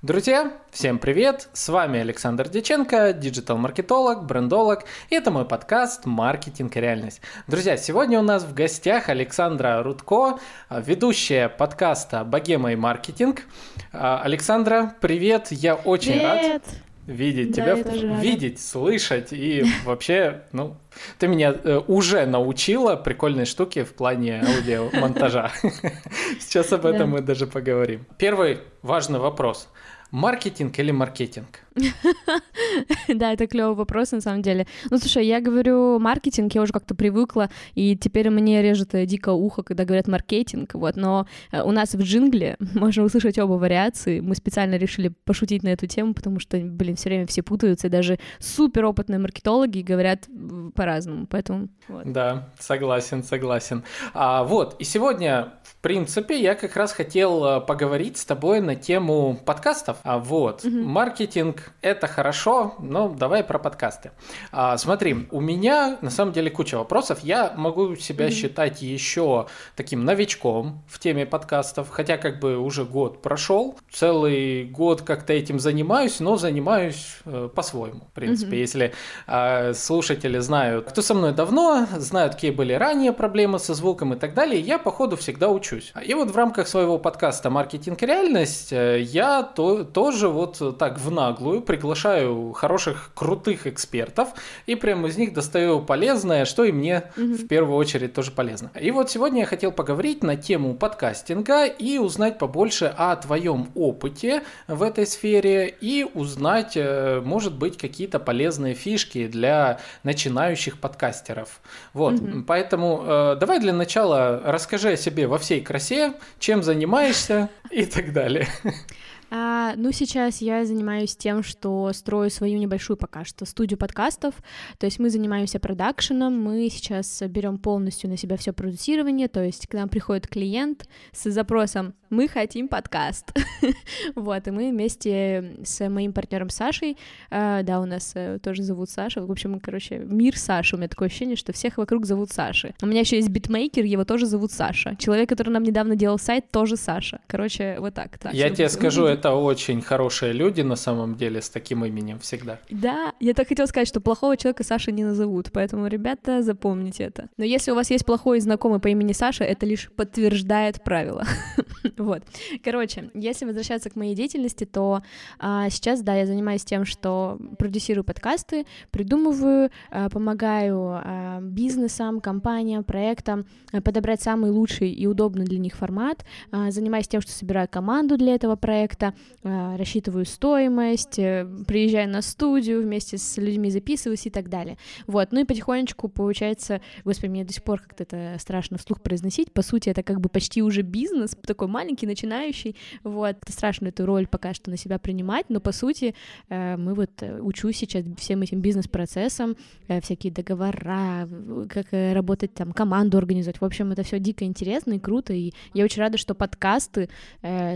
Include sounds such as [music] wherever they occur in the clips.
Друзья, всем привет! С вами Александр Деченко, диджитал-маркетолог, брендолог, и это мой подкаст «Маркетинг и реальность». Друзья, сегодня у нас в гостях Александра Рудко, ведущая подкаста «Богема и маркетинг». А, Александра, привет! Я очень привет. рад видеть да, тебя, видеть, слышать и [laughs] вообще, ну, ты меня э, уже научила прикольной штуке в плане аудиомонтажа. [laughs] Сейчас об этом мы даже поговорим. Первый важный вопрос. Маркетинг или маркетинг? [laughs] Да, это клевый вопрос, на самом деле. Ну, слушай, я говорю маркетинг, я уже как-то привыкла, и теперь мне режет э, дико ухо, когда говорят маркетинг, вот, но э, у нас в джингле [laughs] можно услышать оба вариации. Мы специально решили пошутить на эту тему, потому что, блин, все время все путаются, и даже суперопытные маркетологи говорят по-разному, поэтому... Вот. Да, согласен, согласен. А, вот, и сегодня, в принципе, я как раз хотел э, поговорить с тобой на тему подкастов. А, вот, угу. маркетинг это хорошо, но давай про подкасты. А, смотри, у меня на самом деле куча вопросов. Я могу себя mm-hmm. считать еще таким новичком в теме подкастов, хотя как бы уже год прошел, целый год как-то этим занимаюсь, но занимаюсь э, по-своему, в принципе. Mm-hmm. Если э, слушатели знают, кто со мной давно, знают, какие были ранее проблемы со звуком и так далее, я по ходу всегда учусь. И вот в рамках своего подкаста «Маркетинг и реальность» э, я то, тоже вот так в наглую делаю, приглашаю хороших, крутых экспертов и прямо из них достаю полезное, что и мне угу. в первую очередь тоже полезно. И вот сегодня я хотел поговорить на тему подкастинга и узнать побольше о твоем опыте в этой сфере и узнать, э, может быть, какие-то полезные фишки для начинающих подкастеров. Вот, угу. поэтому э, давай для начала расскажи о себе во всей красе, чем занимаешься [laughs] и так далее. А, ну, сейчас я занимаюсь тем, что строю свою небольшую пока что студию подкастов. То есть мы занимаемся продакшеном, мы сейчас берем полностью на себя все продюсирование. То есть к нам приходит клиент с запросом «Мы хотим подкаст». [laughs] вот, и мы вместе с моим партнером Сашей, э, да, у нас э, тоже зовут Саша. В общем, короче, мир Саши. У меня такое ощущение, что всех вокруг зовут Саши. У меня еще есть битмейкер, его тоже зовут Саша. Человек, который нам недавно делал сайт, тоже Саша. Короче, вот так. так я тебе скажу, это очень хорошие люди на самом деле с таким именем всегда. Да, я так хотела сказать, что плохого человека Саша не назовут, поэтому, ребята, запомните это. Но если у вас есть плохой знакомый по имени Саша, это лишь подтверждает правило. [laughs] вот. Короче, если возвращаться к моей деятельности, то а, сейчас, да, я занимаюсь тем, что продюсирую подкасты, придумываю, а, помогаю а, бизнесам, компаниям, проектам а, подобрать самый лучший и удобный для них формат, а, занимаюсь тем, что собираю команду для этого проекта, Э, рассчитываю стоимость, э, приезжаю на студию, вместе с людьми записываюсь и так далее. Вот, ну и потихонечку получается, господи, мне до сих пор как-то это страшно вслух произносить, по сути, это как бы почти уже бизнес, такой маленький, начинающий, вот, это страшно эту роль пока что на себя принимать, но по сути э, мы вот учу сейчас всем этим бизнес-процессам, всякие договора, как работать там, команду организовать, в общем, это все дико интересно и круто, и я очень рада, что подкасты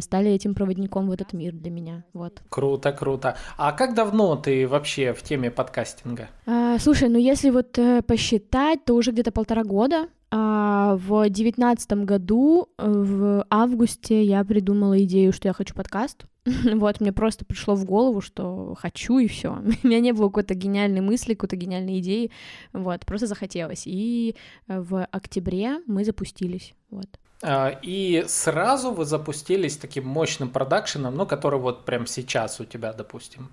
стали этим проводником в этот мир для меня, вот. Круто, круто. А как давно ты вообще в теме подкастинга? А, слушай, ну если вот э, посчитать, то уже где-то полтора года. А, в девятнадцатом году, э, в августе, я придумала идею, что я хочу подкаст. [laughs] вот, мне просто пришло в голову, что хочу, и все. [laughs] У меня не было какой-то гениальной мысли, какой-то гениальной идеи. Вот, просто захотелось. И э, в октябре мы запустились. Вот. А, и сразу вы запустились таким мощным продакшеном, ну, который вот прям сейчас у тебя, допустим.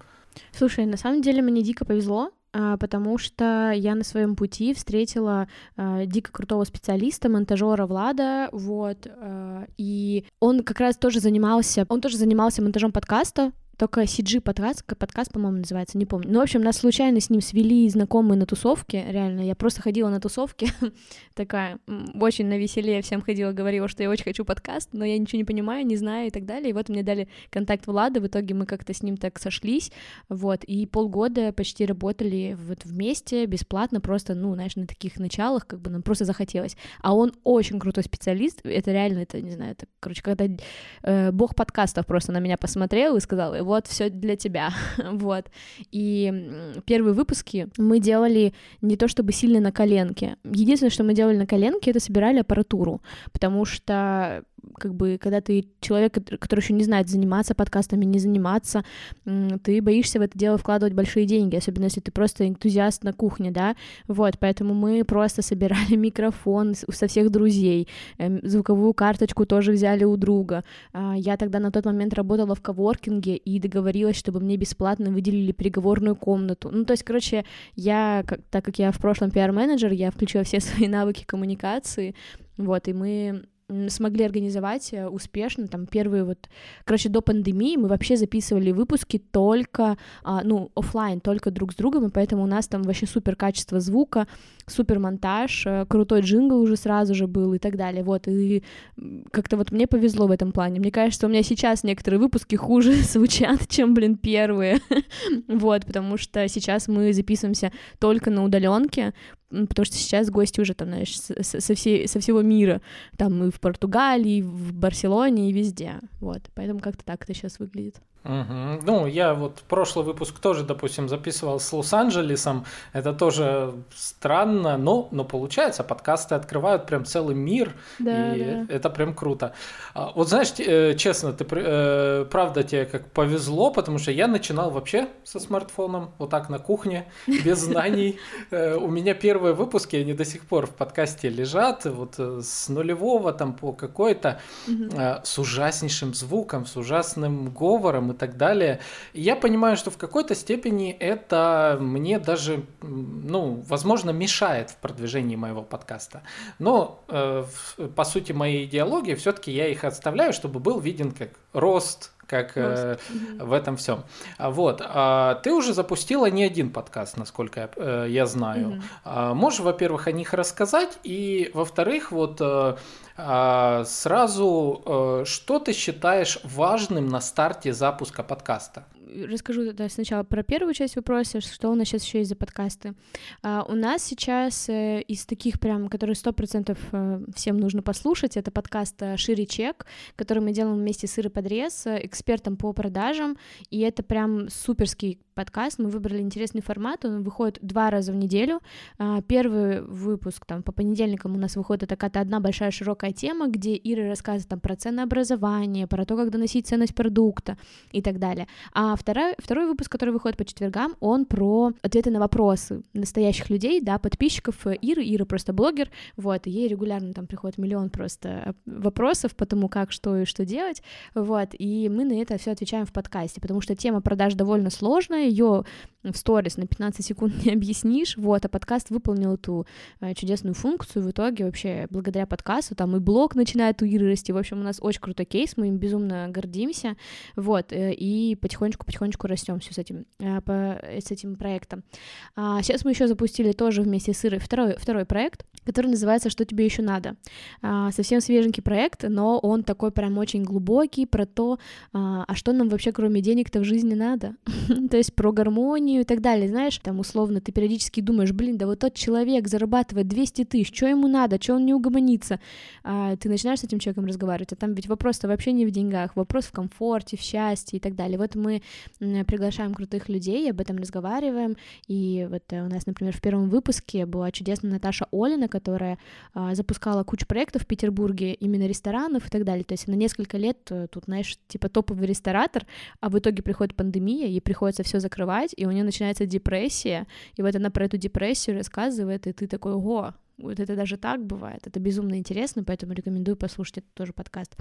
Слушай, на самом деле мне дико повезло, потому что я на своем пути встретила э, дико крутого специалиста, монтажера Влада, вот, э, и он как раз тоже занимался, он тоже занимался монтажом подкаста, только CG подкаст, подкаст, по-моему, называется, не помню. Ну, в общем, нас случайно с ним свели знакомые на тусовке, реально. Я просто ходила на тусовке, [laughs] такая, очень на веселее всем ходила, говорила, что я очень хочу подкаст, но я ничего не понимаю, не знаю и так далее. И вот мне дали контакт Влада, в итоге мы как-то с ним так сошлись, вот, и полгода почти работали вот вместе, бесплатно, просто, ну, знаешь, на таких началах, как бы нам просто захотелось. А он очень крутой специалист, это реально, это, не знаю, это, короче, когда э, бог подкастов просто на меня посмотрел и сказал, вот все для тебя, [laughs] вот. И первые выпуски мы делали не то чтобы сильно на коленке. Единственное, что мы делали на коленке, это собирали аппаратуру, потому что как бы, когда ты человек, который еще не знает, заниматься подкастами, не заниматься, ты боишься в это дело вкладывать большие деньги, особенно если ты просто энтузиаст на кухне, да, вот, поэтому мы просто собирали [laughs] микрофон со всех друзей, эм, звуковую карточку тоже взяли у друга. А, я тогда на тот момент работала в коворкинге и договорилась, чтобы мне бесплатно выделили переговорную комнату. Ну, то есть, короче, я, так как я в прошлом пиар-менеджер, я включила все [laughs] свои навыки коммуникации, вот, и мы смогли организовать э, успешно, там, первые вот, короче, до пандемии мы вообще записывали выпуски только, а, ну, офлайн, только друг с другом, и поэтому у нас там вообще супер качество звука, супер монтаж, э, крутой джингл уже сразу же был и так далее, вот, и как-то вот мне повезло в этом плане, мне кажется, у меня сейчас некоторые выпуски хуже [laughs] звучат, чем, блин, первые, [laughs] вот, потому что сейчас мы записываемся только на удаленке, потому что сейчас гости уже там, знаешь, со, всей, со всего мира, там и в Португалии, и в Барселоне, и везде, вот, поэтому как-то так это сейчас выглядит. Угу. Ну, я вот прошлый выпуск тоже, допустим, записывал с Лос-Анджелесом. Это тоже странно, но, но получается, подкасты открывают прям целый мир, да, и да. это прям круто. А, вот знаешь, э, честно, ты э, правда тебе как повезло, потому что я начинал вообще со смартфоном, вот так на кухне, [laughs] без знаний. Э, у меня первые выпуски, они до сих пор в подкасте лежат, вот с нулевого там по какой-то, с ужаснейшим звуком, с ужасным говором и так далее. Я понимаю, что в какой-то степени это мне даже, ну, возможно, мешает в продвижении моего подкаста. Но, э, по сути, моей идеологии все-таки я их отставляю, чтобы был виден как рост, как э, в этом всем. Вот. А, ты уже запустила не один подкаст, насколько я, э, я знаю. Угу. А, можешь, во-первых, о них рассказать, и, во-вторых, вот э, а, сразу, э, что ты считаешь важным на старте запуска подкаста? Расскажу тогда сначала про первую часть вопроса, что у нас сейчас еще есть за подкасты. А, у нас сейчас э, из таких прям, которые сто процентов э, всем нужно послушать, это подкаст э, «Шире чек», который мы делаем вместе с Ирой Подрез, экспертом по продажам, и это прям суперский подкаст, мы выбрали интересный формат, он выходит два раза в неделю. А, первый выпуск там по понедельникам у нас выходит такая-то одна большая широкая тема, где Ира рассказывает там про ценообразование, про то, как доносить ценность продукта и так далее. А второй, второй выпуск, который выходит по четвергам, он про ответы на вопросы настоящих людей, да, подписчиков Иры. Ира просто блогер, вот, и ей регулярно там приходит миллион просто вопросов по тому, как, что и что делать, вот, и мы на это все отвечаем в подкасте, потому что тема продаж довольно сложная, ее в сторис на 15 секунд не объяснишь, вот, а подкаст выполнил эту э, чудесную функцию, в итоге вообще благодаря подкасту там и блог начинает у Иры расти, в общем, у нас очень крутой кейс, мы им безумно гордимся, вот, э, и потихонечку-потихонечку растем все с этим, э, по, с этим проектом. А сейчас мы еще запустили тоже вместе с Ирой второй, второй проект, который называется «Что тебе еще надо?». А, совсем свеженький проект, но он такой прям очень глубокий про то, а, а что нам вообще кроме денег-то в жизни надо, [laughs] то есть про гармонию и так далее, знаешь, там условно ты периодически думаешь, блин, да вот тот человек зарабатывает 200 тысяч, что ему надо, что он не угомонится, а ты начинаешь с этим человеком разговаривать, а там ведь вопрос-то вообще не в деньгах, вопрос в комфорте, в счастье и так далее. Вот мы приглашаем крутых людей, об этом разговариваем, и вот э, у нас, например, в первом выпуске была чудесная Наташа Олина, которая а, запускала кучу проектов в Петербурге, именно ресторанов и так далее, то есть она несколько лет э, тут, знаешь, типа топовый ресторатор, а в итоге приходит пандемия, ей приходится все закрывать, и у нее начинается депрессия, и вот она про эту депрессию рассказывает, и ты такой, ого, вот это даже так бывает. Это безумно интересно, поэтому рекомендую послушать этот тоже подкаст.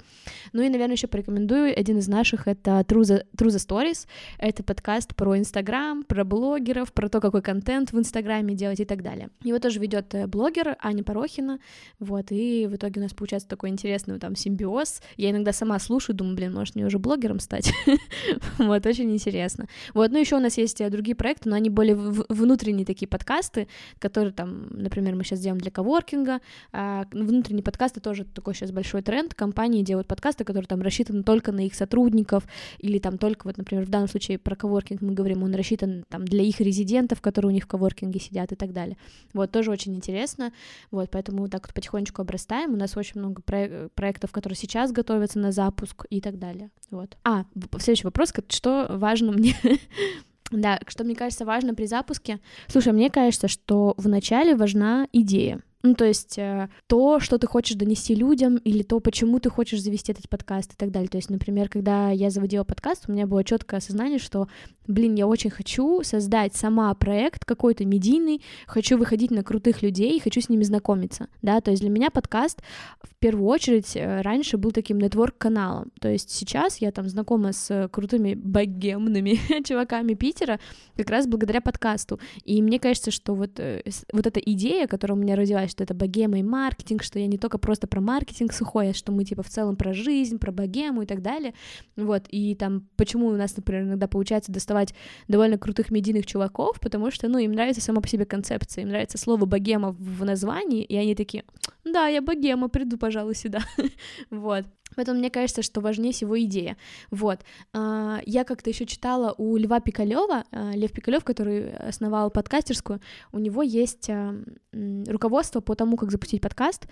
Ну и, наверное, еще порекомендую один из наших, это True the, True Stories. Это подкаст про Инстаграм, про блогеров, про то, какой контент в Инстаграме делать и так далее. Его тоже ведет э, блогер Аня Порохина, вот, и в итоге у нас получается такой интересный там симбиоз. Я иногда сама слушаю, думаю, блин, может мне уже блогером стать? [laughs] вот, очень интересно. Вот, ну еще у нас есть э, другие проекты, но они более внутренние такие подкасты, которые там, например, мы сейчас делаем для для коворкинга. А, внутренние подкасты тоже такой сейчас большой тренд. Компании делают подкасты, которые там рассчитаны только на их сотрудников, или там только, вот, например, в данном случае про коворкинг мы говорим, он рассчитан там для их резидентов, которые у них в коворкинге сидят и так далее. Вот, тоже очень интересно. Вот, поэтому так вот потихонечку обрастаем. У нас очень много про- проектов, которые сейчас готовятся на запуск и так далее. Вот. А, следующий вопрос, что важно мне [laughs] Да, что мне кажется важно при запуске. Слушай, мне кажется, что вначале важна идея. Ну, то есть э, то, что ты хочешь донести людям, или то, почему ты хочешь завести этот подкаст и так далее. То есть, например, когда я заводила подкаст, у меня было четкое осознание, что, блин, я очень хочу создать сама проект какой-то медийный, хочу выходить на крутых людей, хочу с ними знакомиться, да, то есть для меня подкаст в первую очередь э, раньше был таким нетворк-каналом, то есть сейчас я там знакома с крутыми богемными [laughs] чуваками Питера как раз благодаря подкасту, и мне кажется, что вот, э, вот эта идея, которая у меня родилась, что это богема и маркетинг, что я не только просто про маркетинг сухой, а что мы типа в целом про жизнь, про богему и так далее. Вот, и там почему у нас, например, иногда получается доставать довольно крутых медийных чуваков, потому что, ну, им нравится сама по себе концепция, им нравится слово богема в названии, и они такие, да, я богема, приду, пожалуй, сюда. [laughs] вот. Поэтому мне кажется, что важнее всего идея. Вот. А, я как-то еще читала у Льва Пикалева, а, Лев Пикалев, который основал подкастерскую, у него есть а, руководство по тому, как запустить подкаст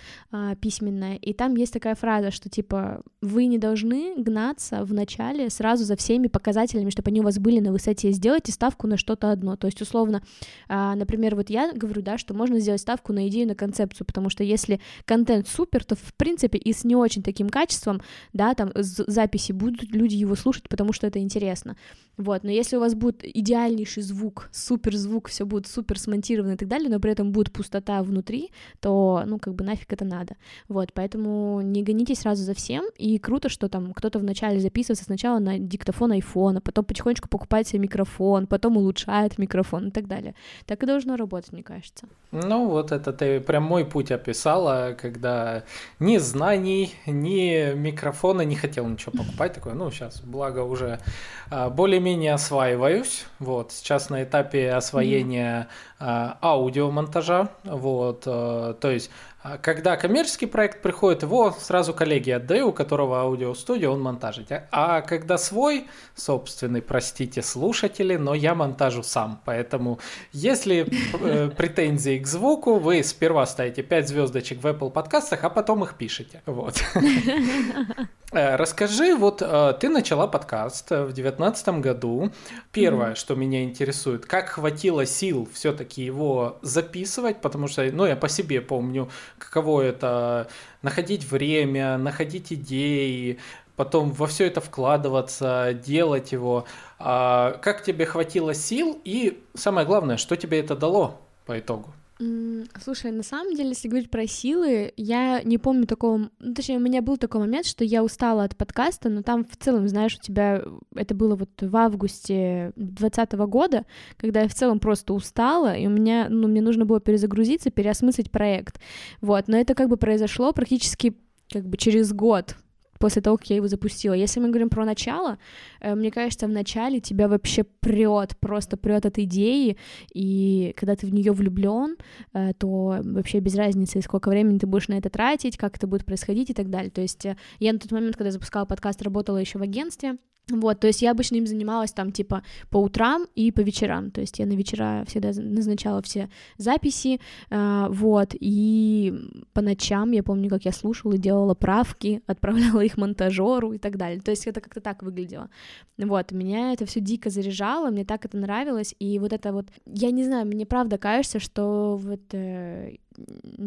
письменное, и там есть такая фраза, что типа вы не должны гнаться в начале сразу за всеми показателями, чтобы они у вас были на высоте. Сделайте ставку на что-то одно. То есть, условно, например, вот я говорю, да, что можно сделать ставку на идею, на концепцию, потому что если контент супер, то в принципе и с не очень таким качеством качеством, да, там записи будут люди его слушать, потому что это интересно. Вот, но если у вас будет идеальнейший звук, супер звук, все будет супер смонтировано и так далее, но при этом будет пустота внутри, то, ну, как бы нафиг это надо. Вот, поэтому не гонитесь сразу за всем, и круто, что там кто-то вначале записывается сначала на диктофон айфона, потом потихонечку покупает себе микрофон, потом улучшает микрофон и так далее. Так и должно работать, мне кажется. Ну, вот это ты прям мой путь описала, когда ни знаний, ни микрофона не хотел ничего покупать, такой, ну, сейчас, благо уже а, более-менее осваиваюсь, вот, сейчас на этапе освоения mm-hmm. аудиомонтажа, вот, а, то есть а когда коммерческий проект приходит, его сразу коллеги отдаю, у которого аудиостудия, он монтажит. А когда свой, собственный, простите, слушатели, но я монтажу сам. Поэтому, если э, претензии к звуку, вы сперва ставите 5 звездочек в Apple подкастах, а потом их пишете. Вот. Э, расскажи, вот э, ты начала подкаст в 2019 году. Первое, mm-hmm. что меня интересует, как хватило сил все-таки его записывать, потому что, ну, я по себе помню, каково это находить время, находить идеи, потом во все это вкладываться, делать его. А как тебе хватило сил и самое главное, что тебе это дало по итогу? Слушай, на самом деле, если говорить про силы, я не помню такого... Ну, точнее, у меня был такой момент, что я устала от подкаста, но там в целом, знаешь, у тебя... Это было вот в августе 2020 года, когда я в целом просто устала, и у меня... Ну, мне нужно было перезагрузиться, переосмыслить проект. Вот, но это как бы произошло практически как бы через год после того, как я его запустила. Если мы говорим про начало, э, мне кажется, в начале тебя вообще прет, просто прет от идеи, и когда ты в нее влюблен, э, то вообще без разницы, сколько времени ты будешь на это тратить, как это будет происходить и так далее. То есть э, я на тот момент, когда запускала подкаст, работала еще в агентстве, вот, то есть я обычно им занималась там типа по утрам и по вечерам, то есть я на вечера всегда назначала все записи, э, вот, и по ночам я помню, как я слушала и делала правки, [laughs] отправляла их монтажеру и так далее, то есть это как-то так выглядело, вот, меня это все дико заряжало, мне так это нравилось, и вот это вот, я не знаю, мне правда кажется, что вот э,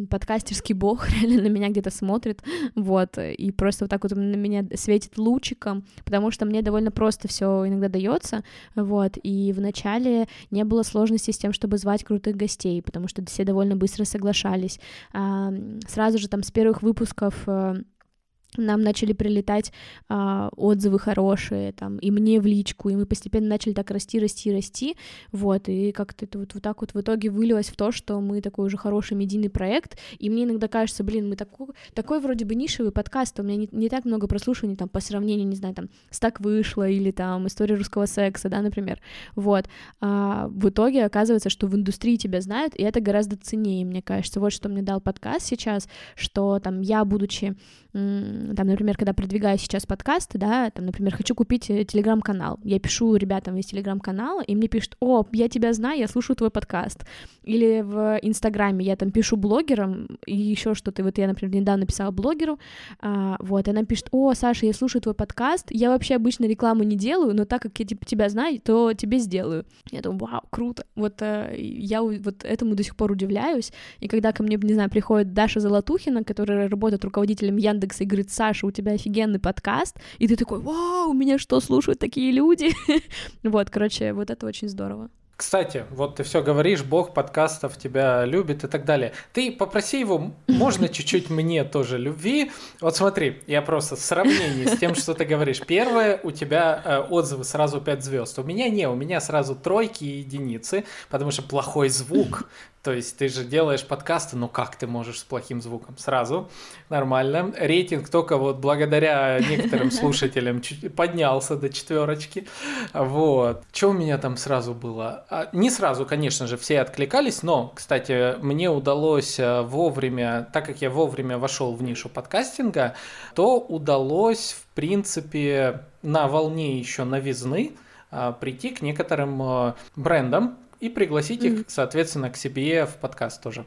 подкастерский бог [laughs] реально на меня где-то смотрит, вот, и просто вот так вот на меня светит лучиком, потому что мне довольно просто все иногда дается, вот, и вначале не было сложности с тем, чтобы звать крутых гостей, потому что все довольно быстро соглашались. Сразу же там с первых выпусков э, нам начали прилетать а, отзывы хорошие, там, и мне в личку, и мы постепенно начали так расти, расти, расти, вот, и как-то это вот, вот так вот в итоге вылилось в то, что мы такой уже хороший медийный проект, и мне иногда кажется, блин, мы такой, такой вроде бы нишевый подкаст, у меня не, не так много прослушиваний, там, по сравнению, не знаю, там, «Стак вышло» или там «История русского секса», да, например, вот, а в итоге оказывается, что в индустрии тебя знают, и это гораздо ценнее, мне кажется, вот что мне дал подкаст сейчас, что там я, будучи там, например, когда продвигаю сейчас подкасты, да, там, например, хочу купить э, телеграм-канал, я пишу ребятам из телеграм-канала, и мне пишут, о, я тебя знаю, я слушаю твой подкаст, или в Инстаграме я там пишу блогерам, и еще что-то, вот я, например, недавно писала блогеру, а, вот, и она пишет, о, Саша, я слушаю твой подкаст, я вообще обычно рекламу не делаю, но так как я типа, тебя знаю, то тебе сделаю. Я думаю, вау, круто, вот э, я вот этому до сих пор удивляюсь, и когда ко мне, не знаю, приходит Даша Золотухина, которая работает руководителем Яндекса и говорит, Саша, у тебя офигенный подкаст, и ты такой, вау, у меня что, слушают такие люди? [laughs] вот, короче, вот это очень здорово. Кстати, вот ты все говоришь, бог подкастов тебя любит и так далее. Ты попроси его, [laughs] можно чуть-чуть мне тоже любви. Вот смотри, я просто в сравнении с тем, что ты говоришь. Первое, у тебя э, отзывы сразу 5 звезд. У меня не, у меня сразу тройки и единицы, потому что плохой звук. То есть ты же делаешь подкасты, ну как ты можешь с плохим звуком? Сразу нормально. Рейтинг только вот благодаря некоторым [laughs] слушателям поднялся до четверочки. Вот. Что у меня там сразу было? А, не сразу, конечно же, все откликались, но, кстати, мне удалось э, вовремя, так как я вовремя вошел в нишу подкастинга, то удалось, в принципе, на волне еще новизны э, прийти к некоторым э, брендам, и пригласить mm-hmm. их, соответственно, к себе в подкаст тоже.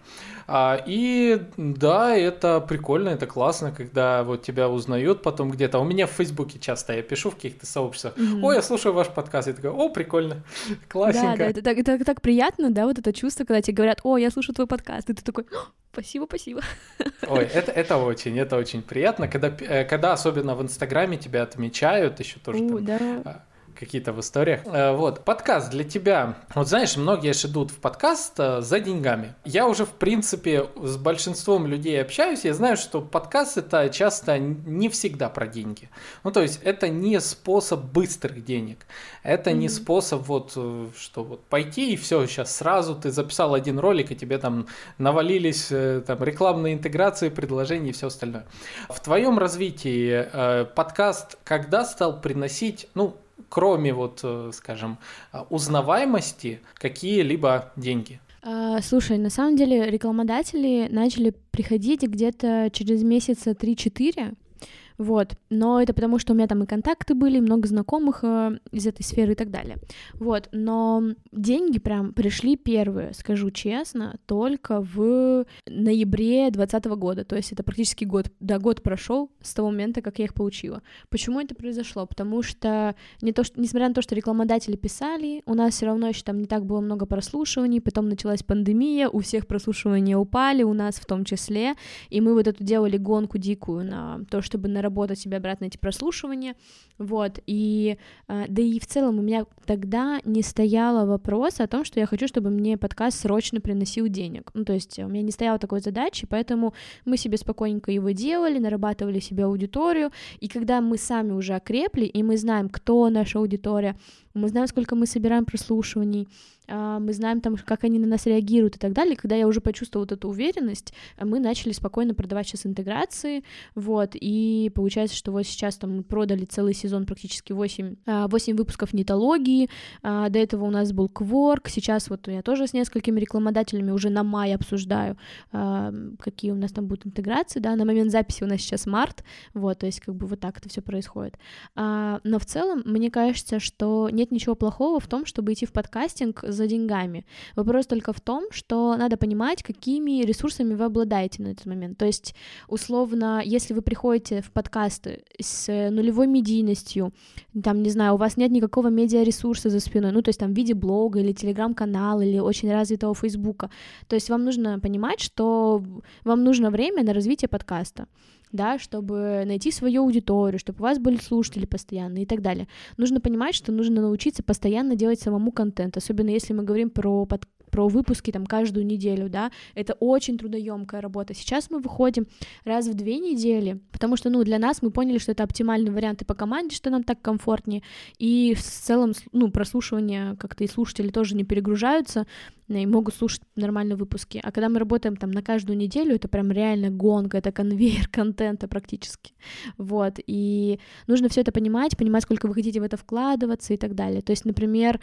А, и да, это прикольно, это классно, когда вот тебя узнают потом где-то. У меня в Фейсбуке часто я пишу в каких-то сообществах, mm-hmm. ой, я слушаю ваш подкаст, и такой, о, прикольно, [laughs] классненько. Да, да, это, это, это так приятно, да, вот это чувство, когда тебе говорят, о, я слушаю твой подкаст, и ты такой, Спасибо, спасибо. [laughs] Ой, это, это очень, это очень приятно, когда, э, когда особенно в Инстаграме тебя отмечают, еще тоже У, там, да. Какие-то в историях. Э, вот, подкаст для тебя. Вот знаешь, многие же идут в подкаст э, за деньгами. Я уже, в принципе, с большинством людей общаюсь, я знаю, что подкаст это часто не всегда про деньги. Ну, то есть, это не способ быстрых денег. Это mm-hmm. не способ вот, э, что вот пойти и все, сейчас сразу ты записал один ролик, и тебе там навалились там рекламные интеграции, предложения и все остальное. В твоем развитии подкаст когда стал приносить, ну, кроме вот, э, скажем, узнаваемости, какие-либо деньги? А, слушай, на самом деле рекламодатели начали приходить где-то через месяца 3-4, вот, но это потому, что у меня там и контакты были, много знакомых э, из этой сферы и так далее, вот, но деньги прям пришли первые, скажу честно, только в ноябре 2020 года, то есть это практически год, да, год прошел с того момента, как я их получила. Почему это произошло? Потому что, не то, что несмотря на то, что рекламодатели писали, у нас все равно еще там не так было много прослушиваний, потом началась пандемия, у всех прослушивания упали, у нас в том числе, и мы вот эту делали гонку дикую на то, чтобы на наработать себе обратно эти прослушивания, вот, и, э, да и в целом у меня тогда не стояло вопроса о том, что я хочу, чтобы мне подкаст срочно приносил денег, ну, то есть у меня не стояло такой задачи, поэтому мы себе спокойненько его делали, нарабатывали себе аудиторию, и когда мы сами уже окрепли, и мы знаем, кто наша аудитория, мы знаем, сколько мы собираем прослушиваний, а, мы знаем там, как они на нас реагируют и так далее. Когда я уже почувствовала вот эту уверенность, мы начали спокойно продавать сейчас интеграции, вот, и получается, что вот сейчас там мы продали целый сезон практически 8, 8 а, выпусков нетологии, а, до этого у нас был Кворк, сейчас вот я тоже с несколькими рекламодателями уже на май обсуждаю, какие у нас там будут интеграции, да, на момент записи у нас сейчас март, вот, то есть как бы вот так это все происходит. Но в целом, мне кажется, что нет ничего плохого в том, чтобы идти в подкастинг за деньгами. Вопрос только в том, что надо понимать, какими ресурсами вы обладаете на этот момент. То есть, условно, если вы приходите в подкасты с нулевой медийностью, там, не знаю, у вас нет никакого медиаресурса за спиной, ну, то есть там в виде блога или телеграм-канала или очень развитого фейсбука, то есть вам нужно понимать, что вам нужно время на развитие подкаста да, чтобы найти свою аудиторию, чтобы у вас были слушатели постоянно и так далее. Нужно понимать, что нужно научиться постоянно делать самому контент, особенно если мы говорим про под про выпуски там каждую неделю, да, это очень трудоемкая работа. Сейчас мы выходим раз в две недели, потому что, ну, для нас мы поняли, что это оптимальный вариант и по команде, что нам так комфортнее, и в целом, ну, прослушивание как-то и слушатели тоже не перегружаются, и могут слушать нормальные выпуски. А когда мы работаем там на каждую неделю, это прям реально гонка, это конвейер [laughs] контента практически. Вот, и нужно все это понимать, понимать, сколько вы хотите в это вкладываться и так далее. То есть, например,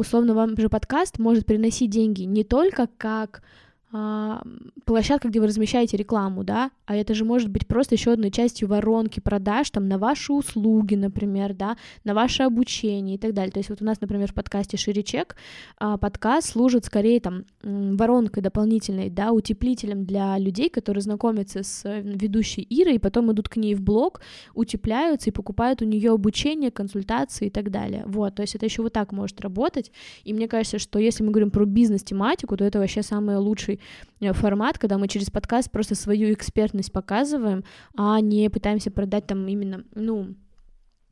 условно вам же подкаст может приносить деньги не только как площадка, где вы размещаете рекламу, да, а это же может быть просто еще одной частью воронки продаж, там, на ваши услуги, например, да, на ваше обучение и так далее. То есть вот у нас, например, в подкасте «Шире чек» а, подкаст служит скорее там воронкой дополнительной, да, утеплителем для людей, которые знакомятся с э, ведущей Ирой, и потом идут к ней в блог, утепляются и покупают у нее обучение, консультации и так далее. Вот, то есть это еще вот так может работать. И мне кажется, что если мы говорим про бизнес-тематику, то это вообще самый лучший Э, формат, когда мы через подкаст просто свою экспертность показываем, а не пытаемся продать там именно, ну,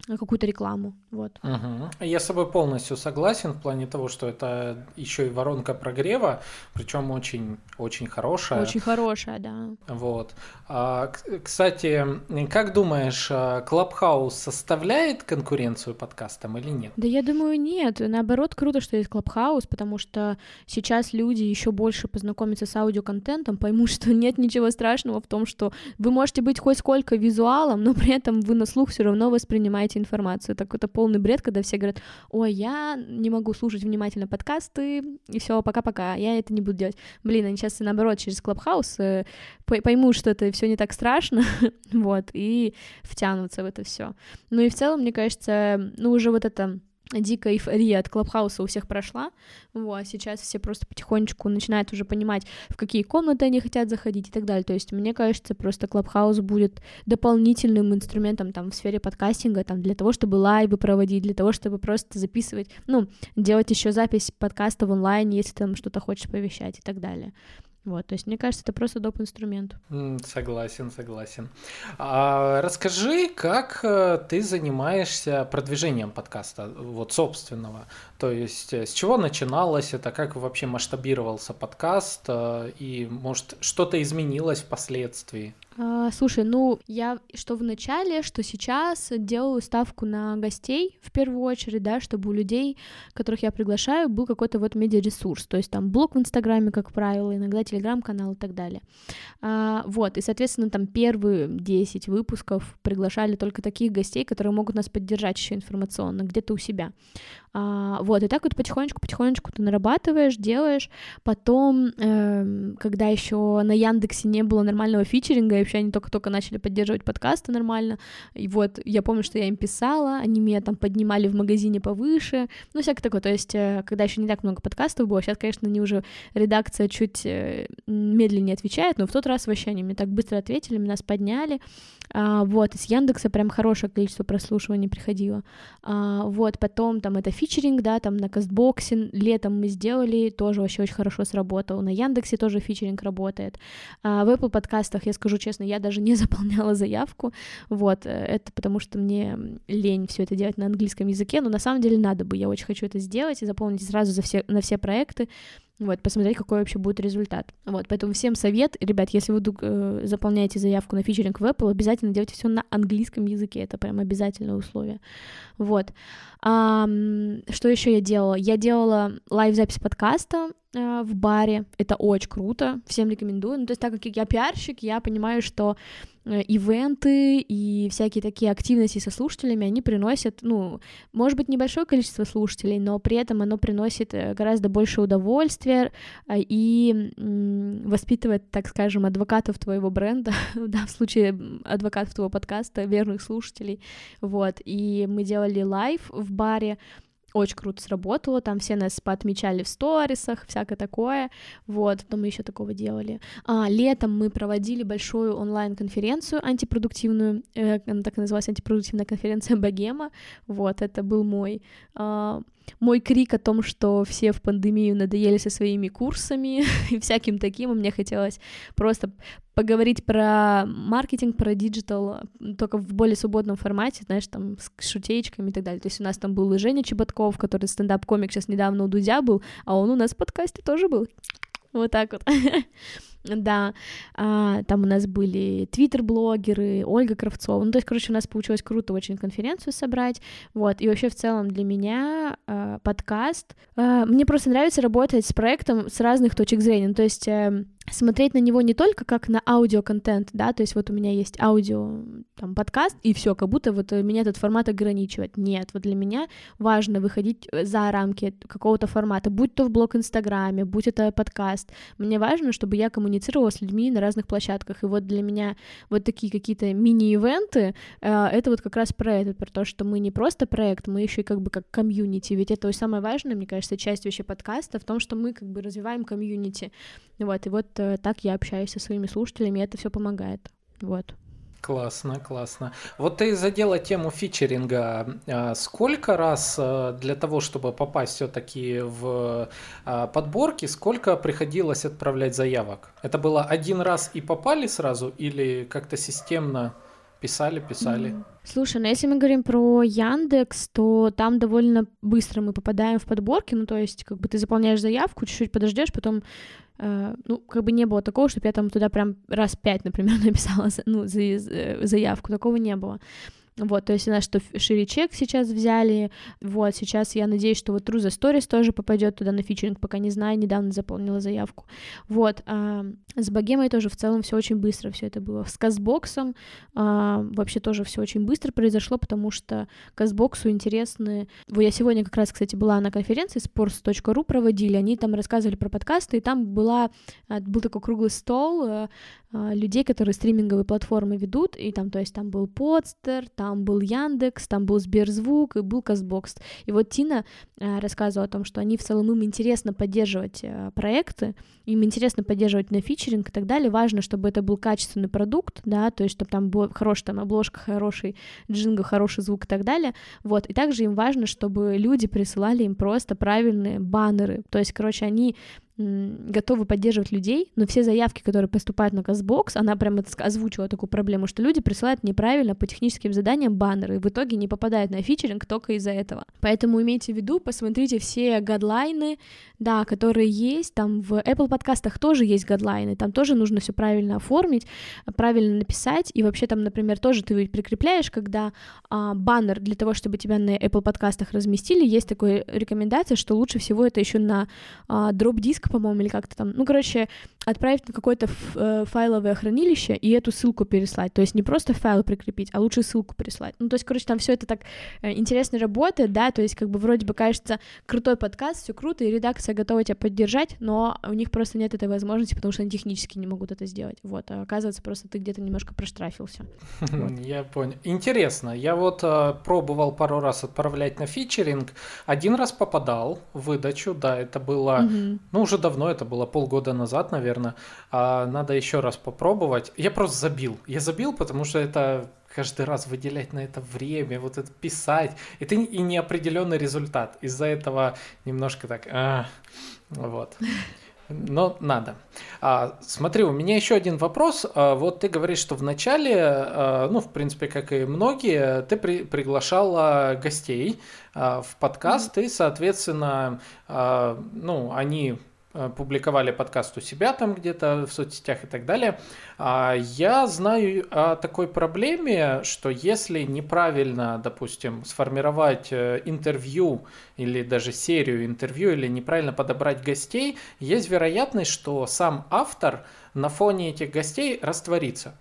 какую-то рекламу. Вот. Угу. Я с тобой полностью согласен в плане того, что это еще и воронка прогрева, причем очень, очень хорошая. Очень хорошая, да. Вот. А, кстати, как думаешь, Clubhouse составляет конкуренцию подкастам или нет? Да я думаю, нет. Наоборот, круто, что есть Clubhouse, потому что сейчас люди еще больше познакомятся с аудиоконтентом, поймут, [laughs] что нет ничего страшного в том, что вы можете быть хоть сколько визуалом, но при этом вы на слух все равно воспринимаете информацию. Так это полный бред, когда все говорят, ой, я не могу слушать внимательно подкасты, и все, пока-пока, я это не буду делать. Блин, они сейчас, наоборот, через Clubhouse э, поймут, что это все не так страшно, [laughs] вот, и втянутся в это все. Ну и в целом, мне кажется, ну уже вот это дикая эйфория от Clubhouse а у всех прошла, вот, сейчас все просто потихонечку начинают уже понимать, в какие комнаты они хотят заходить и так далее, то есть мне кажется, просто Clubhouse будет дополнительным инструментом там в сфере подкастинга, там для того, чтобы лайвы проводить, для того, чтобы просто записывать, ну, делать еще запись подкаста в онлайне, если ты там что-то хочешь повещать и так далее. Вот, то есть, мне кажется, это просто доп. инструмент. Согласен, согласен. А, расскажи, как э, ты занимаешься продвижением подкаста, вот собственного. То есть, э, с чего начиналось это, как вообще масштабировался подкаст, э, и, может, что-то изменилось впоследствии? А, слушай, ну, я что в начале, что сейчас делаю ставку на гостей в первую очередь, да, чтобы у людей, которых я приглашаю, был какой-то вот медиаресурс, то есть там блог в Инстаграме, как правило, иногда Телеграм-канал и так далее. А, вот, и, соответственно, там первые 10 выпусков приглашали только таких гостей, которые могут нас поддержать еще информационно, где-то у себя. А, вот, и так вот потихонечку-потихонечку ты нарабатываешь, делаешь. Потом, э, когда еще на Яндексе не было нормального фичеринга, и вообще они только-только начали поддерживать подкасты нормально, и вот я помню, что я им писала, они меня там поднимали в магазине повыше, ну, всякое такое. То есть, э, когда еще не так много подкастов было, сейчас, конечно, они уже редакция чуть э, медленнее отвечает, но в тот раз вообще они мне так быстро ответили, меня нас подняли. А, вот, из Яндекса прям хорошее количество прослушиваний приходило. А, вот, потом там это фичеринг, да, там на Кастбоксе летом мы сделали, тоже вообще очень хорошо сработал. На Яндексе тоже фичеринг работает. А, в Apple подкастах, я скажу честно, я даже не [laughs] заполняла заявку, вот, э, это потому что мне лень все это делать на английском языке, но на самом деле надо бы, я очень хочу это сделать и заполнить сразу за все, на все проекты, вот, посмотреть, какой вообще будет результат. Вот, поэтому всем совет, ребят, если вы э, заполняете заявку на фичеринг в Apple, обязательно делайте все на английском языке, это прям обязательное условие. Вот. А, что еще я делала? Я делала лайв-запись подкаста э, в баре, это очень круто, всем рекомендую. Ну, то есть, так как я пиарщик, я понимаю, что ивенты и всякие такие активности со слушателями, они приносят, ну, может быть, небольшое количество слушателей, но при этом оно приносит э, гораздо больше удовольствия а, и воспитывает, так скажем, адвокатов твоего бренда, [laughs] да, в случае адвокатов твоего подкаста, верных слушателей, вот, и мы делали live в баре, очень круто сработало, там все нас поотмечали в сторисах, всякое такое, вот, что мы еще такого делали. А, летом мы проводили большую онлайн-конференцию антипродуктивную, э, она так и называлась, антипродуктивная конференция Богема, вот, это был мой э, мой крик о том, что все в пандемию надоели со своими курсами [laughs] и всяким таким, и мне хотелось просто поговорить про маркетинг, про digital, только в более свободном формате, знаешь, там, с шутеечками и так далее. То есть у нас там был и Женя Чеботков, который стендап-комик сейчас недавно у Дудя был, а он у нас в подкасте тоже был. Вот так вот. [laughs] Да, а, там у нас были твиттер-блогеры, Ольга Кравцова. Ну, то есть, короче, у нас получилось круто очень конференцию собрать. Вот, и вообще в целом для меня а, подкаст... А, мне просто нравится работать с проектом с разных точек зрения. Ну, то есть... А, смотреть на него не только как на аудиоконтент, да, то есть вот у меня есть аудио, там, подкаст, и все, как будто вот меня этот формат ограничивает. Нет, вот для меня важно выходить э, за рамки какого-то формата, будь то в блог Инстаграме, будь это подкаст. Мне важно, чтобы я коммуницировала с людьми на разных площадках, и вот для меня вот такие какие-то мини-ивенты, э, это вот как раз про это, про то, что мы не просто проект, мы еще и как бы как комьюнити, ведь это самое важное, мне кажется, часть вообще подкаста в том, что мы как бы развиваем комьюнити, вот, и вот э, так я общаюсь со своими слушателями, и это все помогает. Вот. Классно, классно. Вот ты задела тему фичеринга. А, сколько раз а, для того, чтобы попасть все-таки в а, подборки, сколько приходилось отправлять заявок? Это было один раз и попали сразу или как-то системно писали, писали? Слушай, ну если мы говорим про Яндекс, то там довольно быстро мы попадаем в подборки, ну то есть как бы ты заполняешь заявку, чуть-чуть подождешь, потом Э, ну, как бы не было такого, чтобы я там туда прям раз пять, например, [laughs] написала ну, э, заявку, такого не было. Вот, то есть нас что шире чек сейчас взяли, вот, сейчас я надеюсь, что вот True the Stories тоже попадет туда на фичеринг, пока не знаю, недавно заполнила заявку. Вот, а, с Богемой тоже в целом все очень быстро все это было. С Казбоксом а, вообще тоже все очень быстро произошло, потому что Казбоксу интересны... Вот я сегодня как раз, кстати, была на конференции sports.ru проводили, они там рассказывали про подкасты, и там была, а, был такой круглый стол э, а, людей, которые стриминговые платформы ведут, и там, то есть там был Подстер, там был Яндекс, там был Сберзвук и был Казбокс. И вот Тина а, рассказывала о том, что они в целом им интересно поддерживать а, проекты, им интересно поддерживать на фичеринг и так далее. Важно, чтобы это был качественный продукт, да, то есть чтобы там была хорошая там обложка, хороший джингл, хороший звук и так далее. Вот, и также им важно, чтобы люди присылали им просто правильные баннеры. То есть, короче, они готовы поддерживать людей, но все заявки, которые поступают на Казбокс, она прямо озвучила такую проблему, что люди присылают неправильно по техническим заданиям баннеры, и в итоге не попадают на фичеринг только из-за этого. Поэтому имейте в виду, посмотрите все гадлайны, да, которые есть, там в Apple подкастах тоже есть гадлайны, там тоже нужно все правильно оформить, правильно написать, и вообще там, например, тоже ты прикрепляешь, когда а, баннер для того, чтобы тебя на Apple подкастах разместили, есть такая рекомендация, что лучше всего это еще на а, дроп-диск по-моему, или как-то там. Ну, короче, отправить на какое-то э, файловое хранилище и эту ссылку переслать. То есть не просто файл прикрепить, а лучше ссылку переслать. Ну, то есть, короче, там все это так э, интересно работает, да, то есть, как бы вроде бы кажется, крутой подкаст, все круто, и редакция готова тебя поддержать, но у них просто нет этой возможности, потому что они технически не могут это сделать. Вот, а оказывается, просто ты где-то немножко проштрафился. [laughs] Я понял. Интересно. Я вот э, пробовал пару раз отправлять на фичеринг. Один раз попадал в выдачу, да, это было, ну, уже давно, это было полгода назад, наверное. А надо еще раз попробовать. Я просто забил. Я забил, потому что это каждый раз выделять на это время, вот это писать. Это и неопределенный результат. Из-за этого немножко так, а, вот. Но надо. А, смотри, у меня еще один вопрос. А, вот ты говоришь, что в начале, а, ну, в принципе, как и многие, ты при, приглашала гостей а, в подкаст, mm-hmm. и, соответственно, а, ну, они публиковали подкаст у себя там где-то в соцсетях и так далее. А я знаю о такой проблеме, что если неправильно, допустим, сформировать э, интервью или даже серию интервью, или неправильно подобрать гостей, есть вероятность, что сам автор на фоне этих гостей растворится.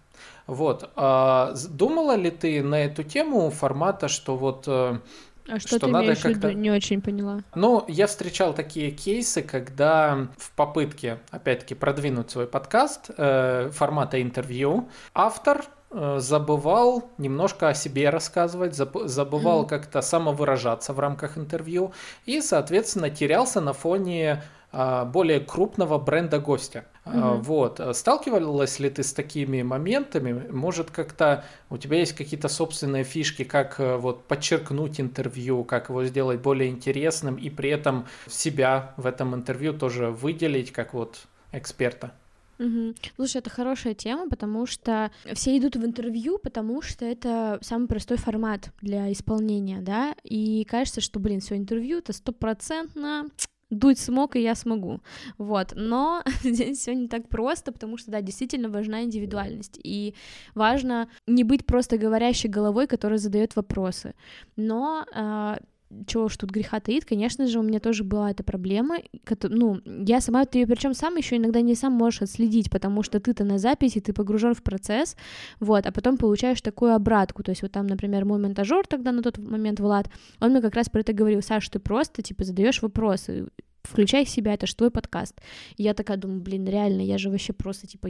Вот. А думала ли ты на эту тему формата, что вот э, а что, что ты надо виду? Не очень поняла. Ну, я встречал такие кейсы, когда в попытке, опять-таки, продвинуть свой подкаст э, формата интервью, автор э, забывал немножко о себе рассказывать, забывал mm. как-то самовыражаться в рамках интервью и, соответственно, терялся на фоне а, более крупного бренда гостя. Mm-hmm. Вот. Сталкивалась ли ты с такими моментами? Может, как-то у тебя есть какие-то собственные фишки, как э, вот подчеркнуть интервью, как его сделать более интересным и при этом себя в этом интервью тоже выделить как вот эксперта? Угу. Слушай, это хорошая тема, потому что все идут в интервью, потому что это самый простой формат для исполнения, да, и кажется, что, блин, все интервью это стопроцентно дуть смог, и я смогу. Вот. Но [laughs] здесь все не так просто, потому что, да, действительно важна индивидуальность. И важно не быть просто говорящей головой, которая задает вопросы. Но э, чего уж тут греха таит, конечно же, у меня тоже была эта проблема, ну, я сама, ты причем сам еще иногда не сам можешь отследить, потому что ты-то на записи, ты погружен в процесс, вот, а потом получаешь такую обратку, то есть вот там, например, мой монтажер тогда на тот момент, Влад, он мне как раз про это говорил, Саш, ты просто, типа, задаешь вопросы, включай себя, это же твой подкаст. И я такая думаю, блин, реально, я же вообще просто, типа,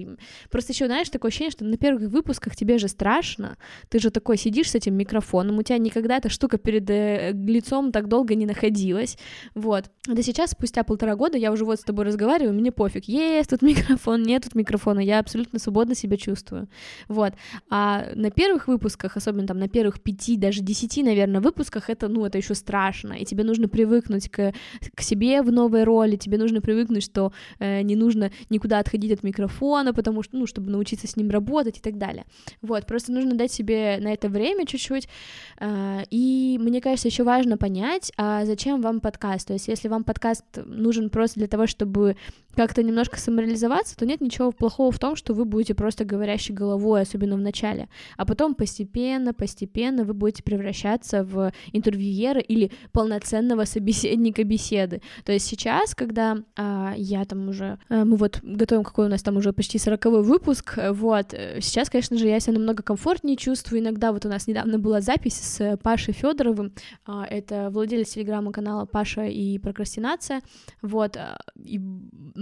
просто еще, знаешь, такое ощущение, что на первых выпусках тебе же страшно, ты же такой сидишь с этим микрофоном, у тебя никогда эта штука перед э, лицом так долго не находилась, вот. Да сейчас, спустя полтора года, я уже вот с тобой разговариваю, мне пофиг, есть тут микрофон, нет тут микрофона, я абсолютно свободно себя чувствую, вот. А на первых выпусках, особенно там на первых пяти, даже десяти, наверное, выпусках, это, ну, это еще страшно, и тебе нужно привыкнуть к, к себе в новом новой роли, тебе нужно привыкнуть, что э, не нужно никуда отходить от микрофона, потому что, ну, чтобы научиться с ним работать и так далее. Вот, просто нужно дать себе на это время чуть-чуть. Э, и мне кажется, еще важно понять, а зачем вам подкаст. То есть, если вам подкаст нужен просто для того, чтобы как-то немножко самореализоваться, то нет ничего плохого в том, что вы будете просто говорящей головой, особенно в начале. А потом постепенно, постепенно вы будете превращаться в интервьюера или полноценного собеседника беседы. То есть сейчас, когда а, я там уже, а, мы вот готовим какой у нас там уже почти сороковой выпуск, вот, э, сейчас, конечно же, я себя намного комфортнее чувствую. Иногда вот у нас недавно была запись с Пашей Федоровым, а, это владелец телеграма-канала Паша и прокрастинация, вот, а, и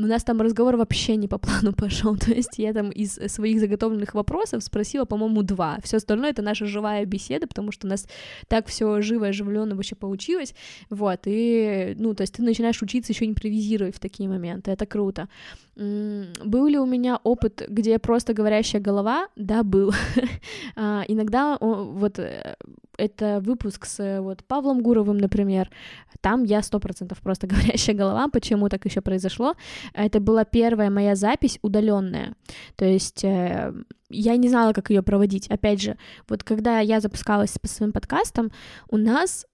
у нас там разговор вообще не по плану [laughs] пошел, то есть я там из своих заготовленных вопросов спросила, по-моему, два, все остальное это наша живая беседа, потому что у нас так все живо, оживленно вообще получилось, вот, и, ну, то есть ты начинаешь учиться еще импровизировать в такие моменты, это круто. Был ли у меня опыт, где просто говорящая голова? Да, был. [laughs] А, иногда вот э, это выпуск с вот Павлом Гуровым, например, там я сто процентов просто [laughs] говорящая голова, почему так еще произошло. Это была первая моя запись удаленная, то есть э, я не знала, как ее проводить. Опять же, вот когда я запускалась по своим подкастам, у нас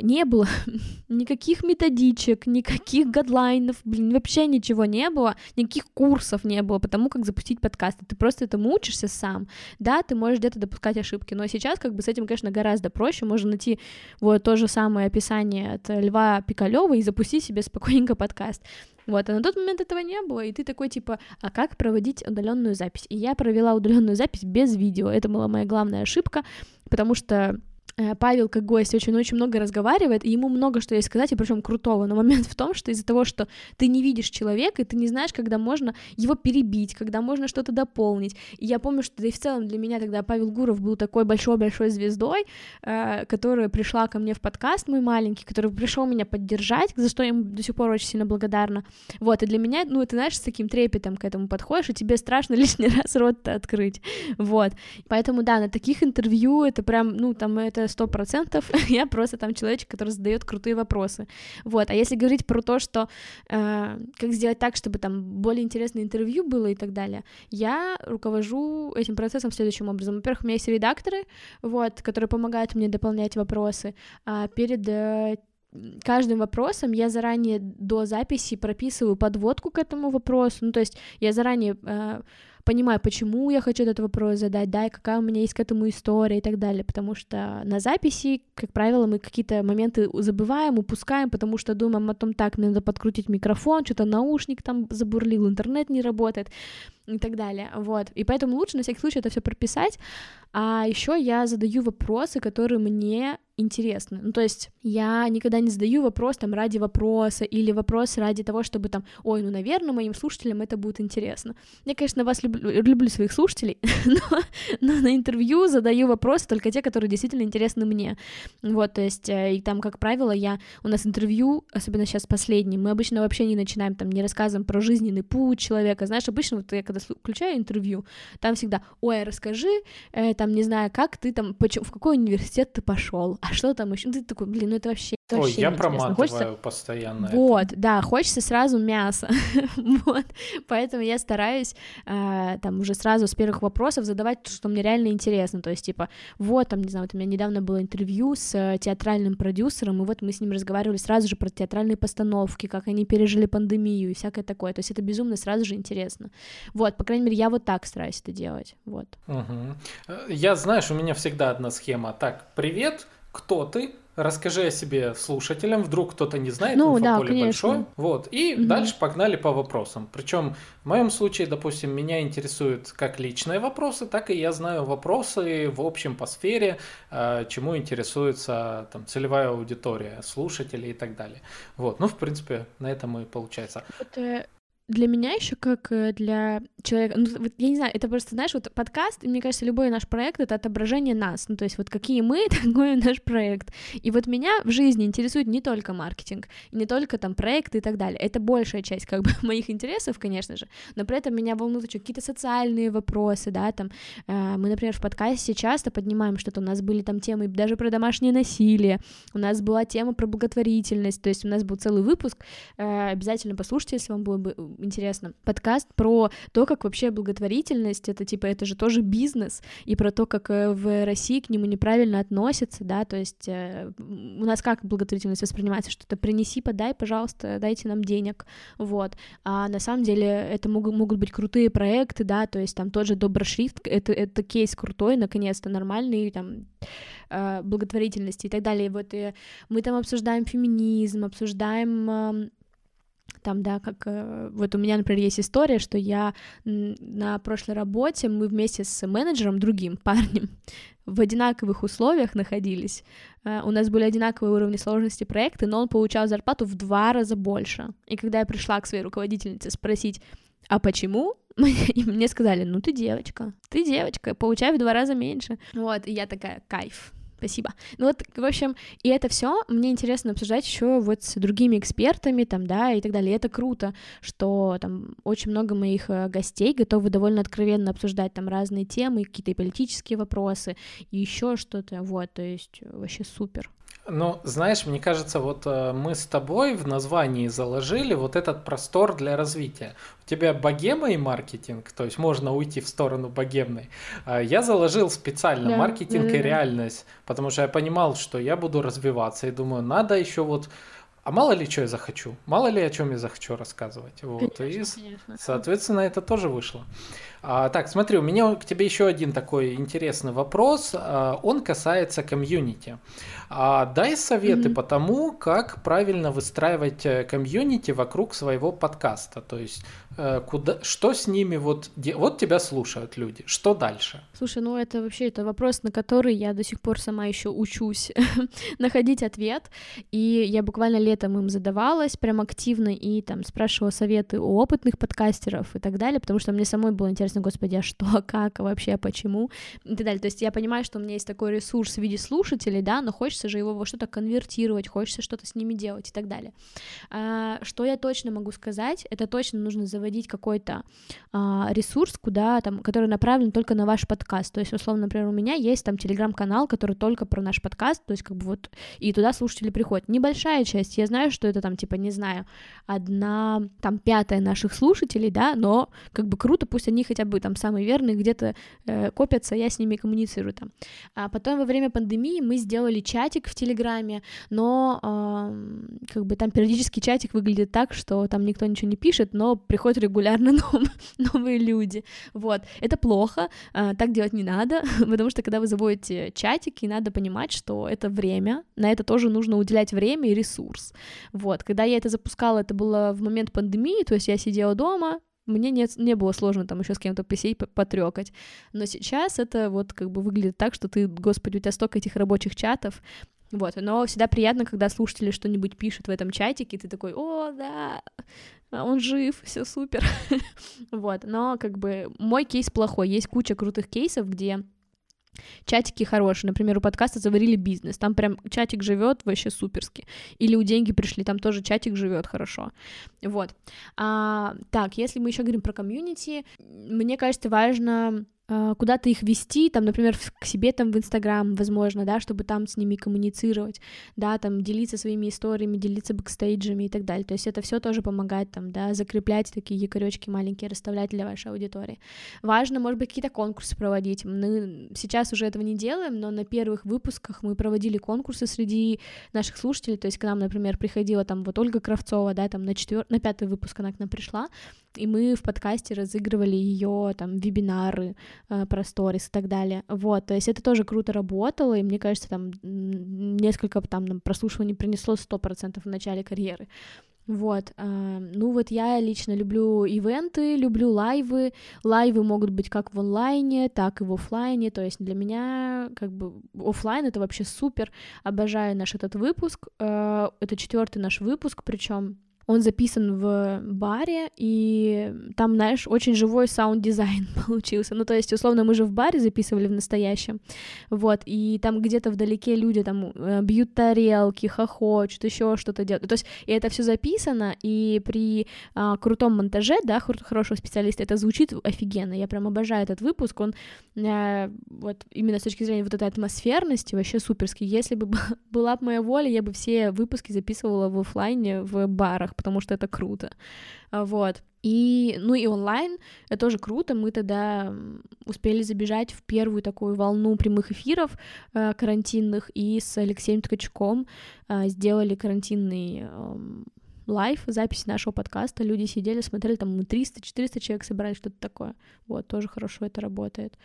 не было [laughs] никаких методичек, никаких гадлайнов, блин, вообще ничего не было, никаких курсов не было по тому, как запустить подкасты. Ты просто этому учишься сам. Да, ты можешь где-то допускать ошибки, но сейчас как бы с этим, конечно, гораздо проще. Можно найти вот то же самое описание от Льва Пикалева и запустить себе спокойненько подкаст. Вот, а на тот момент этого не было, и ты такой типа, а как проводить удаленную запись? И я провела удаленную запись без видео. Это была моя главная ошибка, потому что Э, Павел как гость очень-очень много разговаривает, и ему много что есть сказать, и причем крутого, но момент в том, что из-за того, что ты не видишь человека, и ты не знаешь, когда можно его перебить, когда можно что-то дополнить. И я помню, что да и в целом для меня тогда Павел Гуров был такой большой-большой звездой, э, которая пришла ко мне в подкаст мой маленький, который пришел меня поддержать, за что я ему до сих пор очень сильно благодарна. Вот, и для меня, ну, ты знаешь, с таким трепетом к этому подходишь, и тебе страшно [laughs] лишний раз рот открыть. Вот. Поэтому, да, на таких интервью это прям, ну, там, это сто процентов, [laughs] я просто там человечек, который задает крутые вопросы, вот, а если говорить про то, что э, как сделать так, чтобы там более интересное интервью было и так далее, я руковожу этим процессом следующим образом, во-первых, у меня есть редакторы, вот, которые помогают мне дополнять вопросы, а перед э, каждым вопросом я заранее до записи прописываю подводку к этому вопросу, ну, то есть я заранее э, понимаю, почему я хочу этот вопрос задать, да, и какая у меня есть к этому история и так далее, потому что на записи, как правило, мы какие-то моменты забываем, упускаем, потому что думаем о том, так, надо подкрутить микрофон, что-то наушник там забурлил, интернет не работает и так далее, вот, и поэтому лучше на всякий случай это все прописать, а еще я задаю вопросы, которые мне интересны. Ну, то есть я никогда не задаю вопрос там ради вопроса или вопрос ради того, чтобы там, ой, ну, наверное, моим слушателям это будет интересно. Я, конечно, вас люблю, люблю своих слушателей, [laughs] но, но на интервью задаю вопросы только те, которые действительно интересны мне. Вот, то есть, э, и там, как правило, я, у нас интервью, особенно сейчас последний, мы обычно вообще не начинаем, там, не рассказываем про жизненный путь человека, знаешь, обычно вот я когда включаю интервью, там всегда, ой, расскажи, э, там, не знаю, как ты там, почему, в какой университет ты пошел, а [laughs] что там еще, ты такой, блин, ну это вообще это Ой, я проматываю хочется... постоянно. Вот, это. да, хочется сразу мясо. [laughs] вот. Поэтому я стараюсь э, там уже сразу с первых вопросов задавать то, что мне реально интересно. То есть, типа, вот, там, не знаю, вот у меня недавно было интервью с э, театральным продюсером, и вот мы с ним разговаривали сразу же про театральные постановки, как они пережили пандемию и всякое такое. То есть это безумно сразу же интересно. Вот, по крайней мере, я вот так стараюсь это делать. Вот. Угу. Я, знаешь, у меня всегда одна схема. Так, привет, кто ты? расскажи о себе слушателям, вдруг кто-то не знает, ну, инфополе да, большое. Вот, и угу. дальше погнали по вопросам. Причем в моем случае, допустим, меня интересуют как личные вопросы, так и я знаю вопросы в общем по сфере, э, чему интересуется там, целевая аудитория, слушатели и так далее. Вот, ну, в принципе, на этом и получается. Это для меня еще как э, для человека, ну, вот, я не знаю, это просто, знаешь, вот подкаст, мне кажется, любой наш проект — это отображение нас, ну, то есть вот какие мы, [laughs] такой наш проект. И вот меня в жизни интересует не только маркетинг, не только там проекты и так далее, это большая часть как бы [laughs] моих интересов, конечно же, но при этом меня волнуют еще какие-то социальные вопросы, да, там, э, мы, например, в подкасте часто поднимаем что-то, у нас были там темы даже про домашнее насилие, у нас была тема про благотворительность, то есть у нас был целый выпуск, э, обязательно послушайте, если вам было бы интересно, подкаст про то, как вообще благотворительность, это типа, это же тоже бизнес, и про то, как э, в России к нему неправильно относятся, да, то есть э, у нас как благотворительность воспринимается, что-то принеси, подай, пожалуйста, дайте нам денег, вот, а на самом деле это могут, могут быть крутые проекты, да, то есть там тот же Доброшрифт, это, это кейс крутой, наконец-то нормальный, там, э, благотворительности и так далее, вот и мы там обсуждаем феминизм, обсуждаем там, да, как э, вот у меня, например, есть история, что я на прошлой работе, мы вместе с менеджером, другим парнем, [laughs] в одинаковых условиях находились. Э, у нас были одинаковые уровни сложности проекта, но он получал зарплату в два раза больше. И когда я пришла к своей руководительнице спросить, а почему? [laughs] И мне сказали, ну ты девочка, ты девочка, получай в два раза меньше. Вот, и я такая, кайф, Спасибо. Ну вот, в общем, и это все мне интересно обсуждать еще вот с другими экспертами, там, да, и так далее. И это круто, что там очень много моих э, гостей готовы довольно откровенно обсуждать там разные темы, какие-то политические вопросы, и еще что-то, вот, то есть вообще супер. Ну, знаешь, мне кажется, вот э, мы с тобой в названии заложили вот этот простор для развития. Тебя богема и маркетинг, то есть можно уйти в сторону богемной. А я заложил специально да, маркетинг да, да, и реальность, потому что я понимал, что я буду развиваться и думаю, надо еще вот а мало ли что я захочу, мало ли о чем я захочу рассказывать. Вот. Конечно, и, конечно. соответственно, это тоже вышло. А, так, смотри, у меня к тебе еще один такой интересный вопрос. А, он касается комьюнити. А, дай советы mm-hmm. по тому, как правильно выстраивать э, комьюнити вокруг своего подкаста. То есть, э, куда, что с ними вот... Вот тебя слушают люди. Что дальше? Слушай, ну это вообще это вопрос, на который я до сих пор сама еще учусь [laughs] находить ответ. И я буквально летом им задавалась прям активно и там спрашивала советы у опытных подкастеров и так далее, потому что мне самой было интересно интересно, господи, а что, а [laughs] как, а вообще, а почему, и так далее. То есть я понимаю, что у меня есть такой ресурс в виде слушателей, да, но хочется же его во что-то конвертировать, хочется что-то с ними делать и так далее. А, что я точно могу сказать, это точно нужно заводить какой-то а, ресурс, куда там, который направлен только на ваш подкаст. То есть, условно, например, у меня есть там телеграм-канал, который только про наш подкаст, то есть как бы вот, и туда слушатели приходят. Небольшая часть, я знаю, что это там, типа, не знаю, одна, там, пятая наших слушателей, да, но как бы круто, пусть они хотя хотя бы там самые верные где-то э, копятся, я с ними коммуницирую там. А потом во время пандемии мы сделали чатик в Телеграме, но э, как бы там периодически чатик выглядит так, что там никто ничего не пишет, но приходят регулярно [laughs] нов- новые люди. Вот, это плохо, э, так делать не надо, [laughs] потому что когда вы заводите чатики, надо понимать, что это время, на это тоже нужно уделять время и ресурс. Вот, когда я это запускала, это было в момент пандемии, то есть я сидела дома, мне не, не было сложно там еще с кем-то посидеть, потрекать. Но сейчас это вот как бы выглядит так, что ты, господи, у тебя столько этих рабочих чатов, вот, но всегда приятно, когда слушатели что-нибудь пишут в этом чатике, и ты такой, о, да, он жив, все супер. [laughs] вот, но как бы мой кейс плохой. Есть куча крутых кейсов, где Чатики хорошие, например, у подкаста заварили бизнес, там прям чатик живет вообще суперски. Или у деньги пришли, там тоже чатик живет хорошо. Вот. А, так, если мы еще говорим про комьюнити, мне кажется, важно куда-то их вести, там, например, к себе там в Инстаграм, возможно, да, чтобы там с ними коммуницировать, да, там делиться своими историями, делиться бэкстейджами и так далее. То есть это все тоже помогает там, да, закреплять такие якоречки маленькие, расставлять для вашей аудитории. Важно, может быть, какие-то конкурсы проводить. Мы сейчас уже этого не делаем, но на первых выпусках мы проводили конкурсы среди наших слушателей, то есть к нам, например, приходила там вот Ольга Кравцова, да, там на четвер... на пятый выпуск она к нам пришла, и мы в подкасте разыгрывали ее там вебинары, э, про сторис и так далее. Вот, то есть это тоже круто работало, и мне кажется, там несколько там прослушиваний принесло 100% в начале карьеры. Вот, э, ну вот я лично люблю ивенты, люблю лайвы. Лайвы могут быть как в онлайне, так и в офлайне. То есть для меня как бы офлайн это вообще супер. Обожаю наш этот выпуск. Э, это четвертый наш выпуск, причем он записан в баре, и там, знаешь, очень живой саунд-дизайн [laughs] получился. Ну, то есть, условно, мы же в баре записывали в настоящем, вот, и там где-то вдалеке люди там э, бьют тарелки, хохочут, еще что-то делают. То есть, и это все записано, и при а, крутом монтаже, да, хорошего специалиста, это звучит офигенно. Я прям обожаю этот выпуск, он а, вот именно с точки зрения вот этой атмосферности вообще суперский. Если бы [laughs] была бы моя воля, я бы все выпуски записывала в офлайне, в барах, потому что это круто. А, вот. И, ну и онлайн, это тоже круто, мы тогда успели забежать в первую такую волну прямых эфиров э, карантинных, и с Алексеем Ткачком э, сделали карантинный live, запись нашего подкаста, люди сидели, смотрели, там мы 300-400 человек собрали, что-то такое. Вот, тоже хорошо это работает.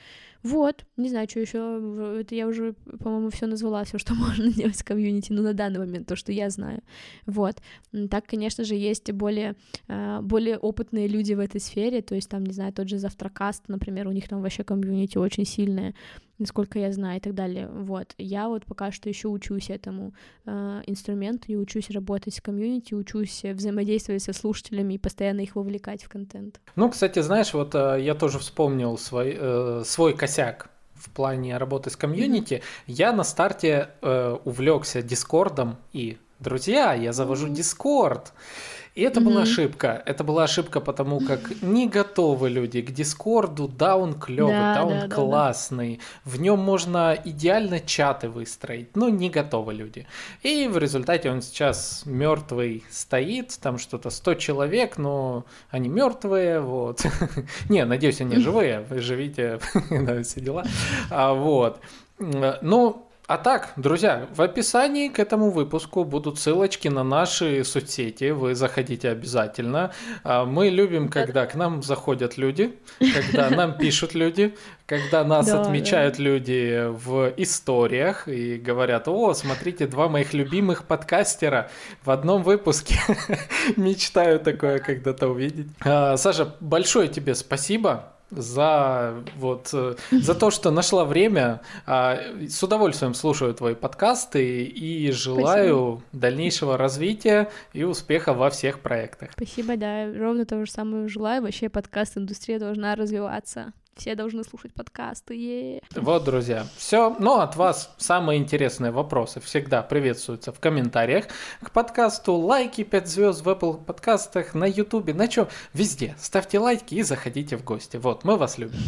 Вот, не знаю, что еще, это я уже, по-моему, все назвала, все, что [laughs] можно делать с комьюнити, ну, на данный момент, то, что я знаю. Вот. Так, конечно же, есть более, а, более опытные люди в этой сфере, то есть там, не знаю, тот же Завтракаст, например, у них там вообще комьюнити очень сильное, насколько я знаю, и так далее. Вот. Я вот пока что еще учусь этому э, инструменту, и учусь работать с комьюнити, учусь взаимодействовать со слушателями и постоянно их вовлекать в контент. Ну, кстати, знаешь, вот э, я тоже вспомнил свой, э, свой косяк в плане работы с комьюнити. Mm-hmm. Я на старте э, увлекся Дискордом и друзья, я завожу Дискорд. Mm-hmm. И это mm-hmm. была ошибка. Это была ошибка, потому как не готовы люди к Дискорду. Да, он клевый, да, да, он да, классный. Да. В нем можно идеально чаты выстроить, но не готовы люди. И в результате он сейчас мертвый стоит, там что-то 100 человек, но они мертвые, вот. [laughs] Не, надеюсь, они живые, вы живите, [laughs] все дела. А, вот. Ну, а так, друзья, в описании к этому выпуску будут ссылочки на наши соцсети. Вы заходите обязательно. А, мы любим, когда к нам заходят люди, когда [laughs] нам пишут люди, когда нас да, отмечают да. люди в историях и говорят: О, смотрите, два моих любимых подкастера в одном выпуске. [laughs] Мечтаю такое когда-то увидеть. А, Саша, большое тебе спасибо за вот э, за то, что нашла время. А, с удовольствием слушаю твои подкасты и желаю Спасибо. дальнейшего развития и успеха во всех проектах. Спасибо, да, ровно того же самого желаю. Вообще подкаст-индустрия должна развиваться. Все должны слушать подкасты. Е-е-е. Вот, друзья, все. Ну, от вас самые интересные вопросы всегда приветствуются в комментариях к подкасту. Лайки 5 звезд в Apple подкастах, на YouTube, на чем? Везде. Ставьте лайки и заходите в гости. Вот, мы вас любим.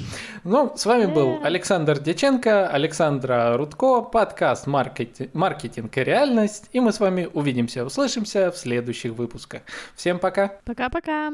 Ну, с вами был Александр Деченко, Александра Рудко, подкаст «Маркетинг и реальность». И мы с вами увидимся, услышимся в следующих выпусках. Всем пока. Пока-пока.